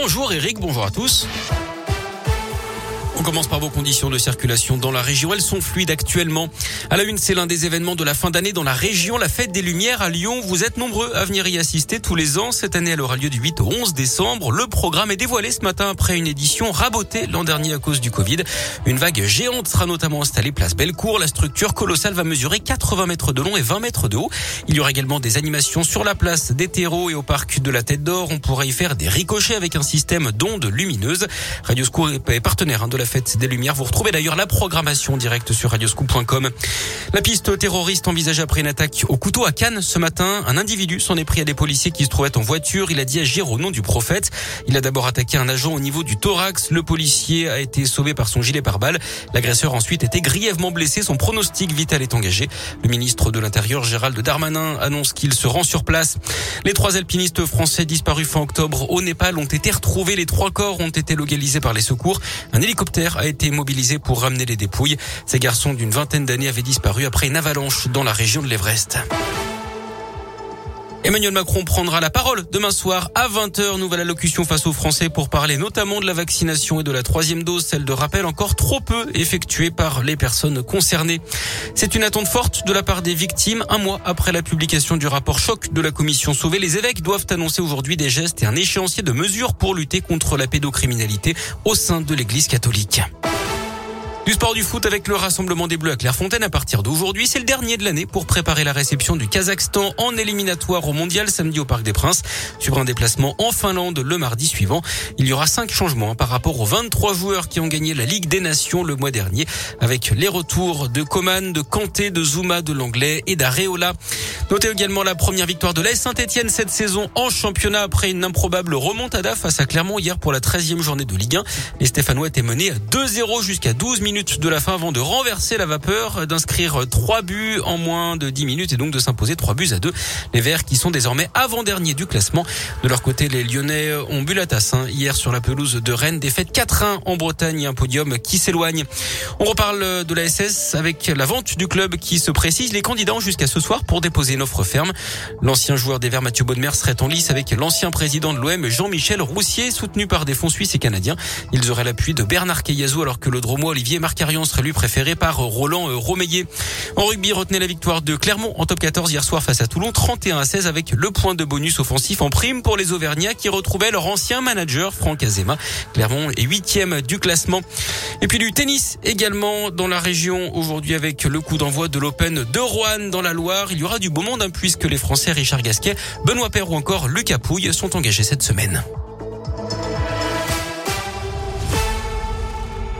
Bonjour Eric, bonjour à tous. On commence par vos conditions de circulation dans la région. Elles sont fluides actuellement. À la une, c'est l'un des événements de la fin d'année dans la région, la fête des Lumières à Lyon. Vous êtes nombreux à venir y assister tous les ans. Cette année, elle aura lieu du 8 au 11 décembre. Le programme est dévoilé ce matin après une édition rabotée l'an dernier à cause du Covid. Une vague géante sera notamment installée place Bellecour. La structure colossale va mesurer 80 mètres de long et 20 mètres de haut. Il y aura également des animations sur la place des terreaux et au parc de la Tête d'Or. On pourra y faire des ricochets avec un système d'ondes lumineuses. Radio est partenaire hein, de la fête des Lumières. Vous retrouvez d'ailleurs la programmation directe sur radioscoop.com. La piste terroriste envisagée après une attaque au couteau à Cannes ce matin. Un individu s'en est pris à des policiers qui se trouvaient en voiture. Il a dit agir au nom du prophète. Il a d'abord attaqué un agent au niveau du thorax. Le policier a été sauvé par son gilet pare-balles. L'agresseur ensuite été grièvement blessé. Son pronostic vital est engagé. Le ministre de l'Intérieur, Gérald Darmanin, annonce qu'il se rend sur place. Les trois alpinistes français disparus fin octobre au Népal ont été retrouvés. Les trois corps ont été localisés par les secours. Un a été mobilisés pour ramener les dépouilles. Ces garçons d'une vingtaine d'années avaient disparu après une avalanche dans la région de l'Everest. Emmanuel Macron prendra la parole demain soir à 20h. Nouvelle allocution face aux Français pour parler notamment de la vaccination et de la troisième dose, celle de rappel encore trop peu effectuée par les personnes concernées. C'est une attente forte de la part des victimes. Un mois après la publication du rapport choc de la commission Sauvé, les évêques doivent annoncer aujourd'hui des gestes et un échéancier de mesures pour lutter contre la pédocriminalité au sein de l'Église catholique. Du sport du foot avec le rassemblement des Bleus à Clairefontaine à partir d'aujourd'hui. C'est le dernier de l'année pour préparer la réception du Kazakhstan en éliminatoire au mondial samedi au Parc des Princes. Suivre un déplacement en Finlande le mardi suivant. Il y aura cinq changements hein, par rapport aux 23 joueurs qui ont gagné la Ligue des Nations le mois dernier avec les retours de Coman, de Kanté, de Zuma, de l'Anglais et d'Areola. Notez également la première victoire de l'AS Saint-Etienne cette saison en championnat après une improbable remontada face à Clermont hier pour la 13e journée de Ligue 1. Les Stéphanois étaient menés à 2-0 jusqu'à 12 minutes de la fin avant de renverser la vapeur, d'inscrire 3 buts en moins de 10 minutes et donc de s'imposer 3 buts à 2. Les Verts qui sont désormais avant-derniers du classement. De leur côté, les Lyonnais ont bu la tasse hein, hier sur la pelouse de Rennes. Défaite 4-1 en Bretagne, un podium qui s'éloigne. On reparle de la SS avec la vente du club qui se précise. Les candidats ont jusqu'à ce soir pour déposer une offre ferme. L'ancien joueur des Verts Mathieu Baudemer serait en lice avec l'ancien président de l'OM Jean-Michel Roussier, soutenu par des fonds suisses et canadiens. Ils auraient l'appui de Bernard Cayazo alors que le dromois Olivier Marcarian serait lui préféré par Roland Romeillet. En rugby, retenez la victoire de Clermont en top 14 hier soir face à Toulon, 31 à 16 avec le point de bonus offensif en prime pour les Auvergnats qui retrouvaient leur ancien manager Franck Azema. Clermont est huitième du classement. Et puis du tennis également dans la région aujourd'hui avec le coup d'envoi de l'Open de Rouen dans la Loire. Il y aura du beau monde hein, puisque les Français Richard Gasquet, Benoît Père ou encore Lucas Pouille sont engagés cette semaine.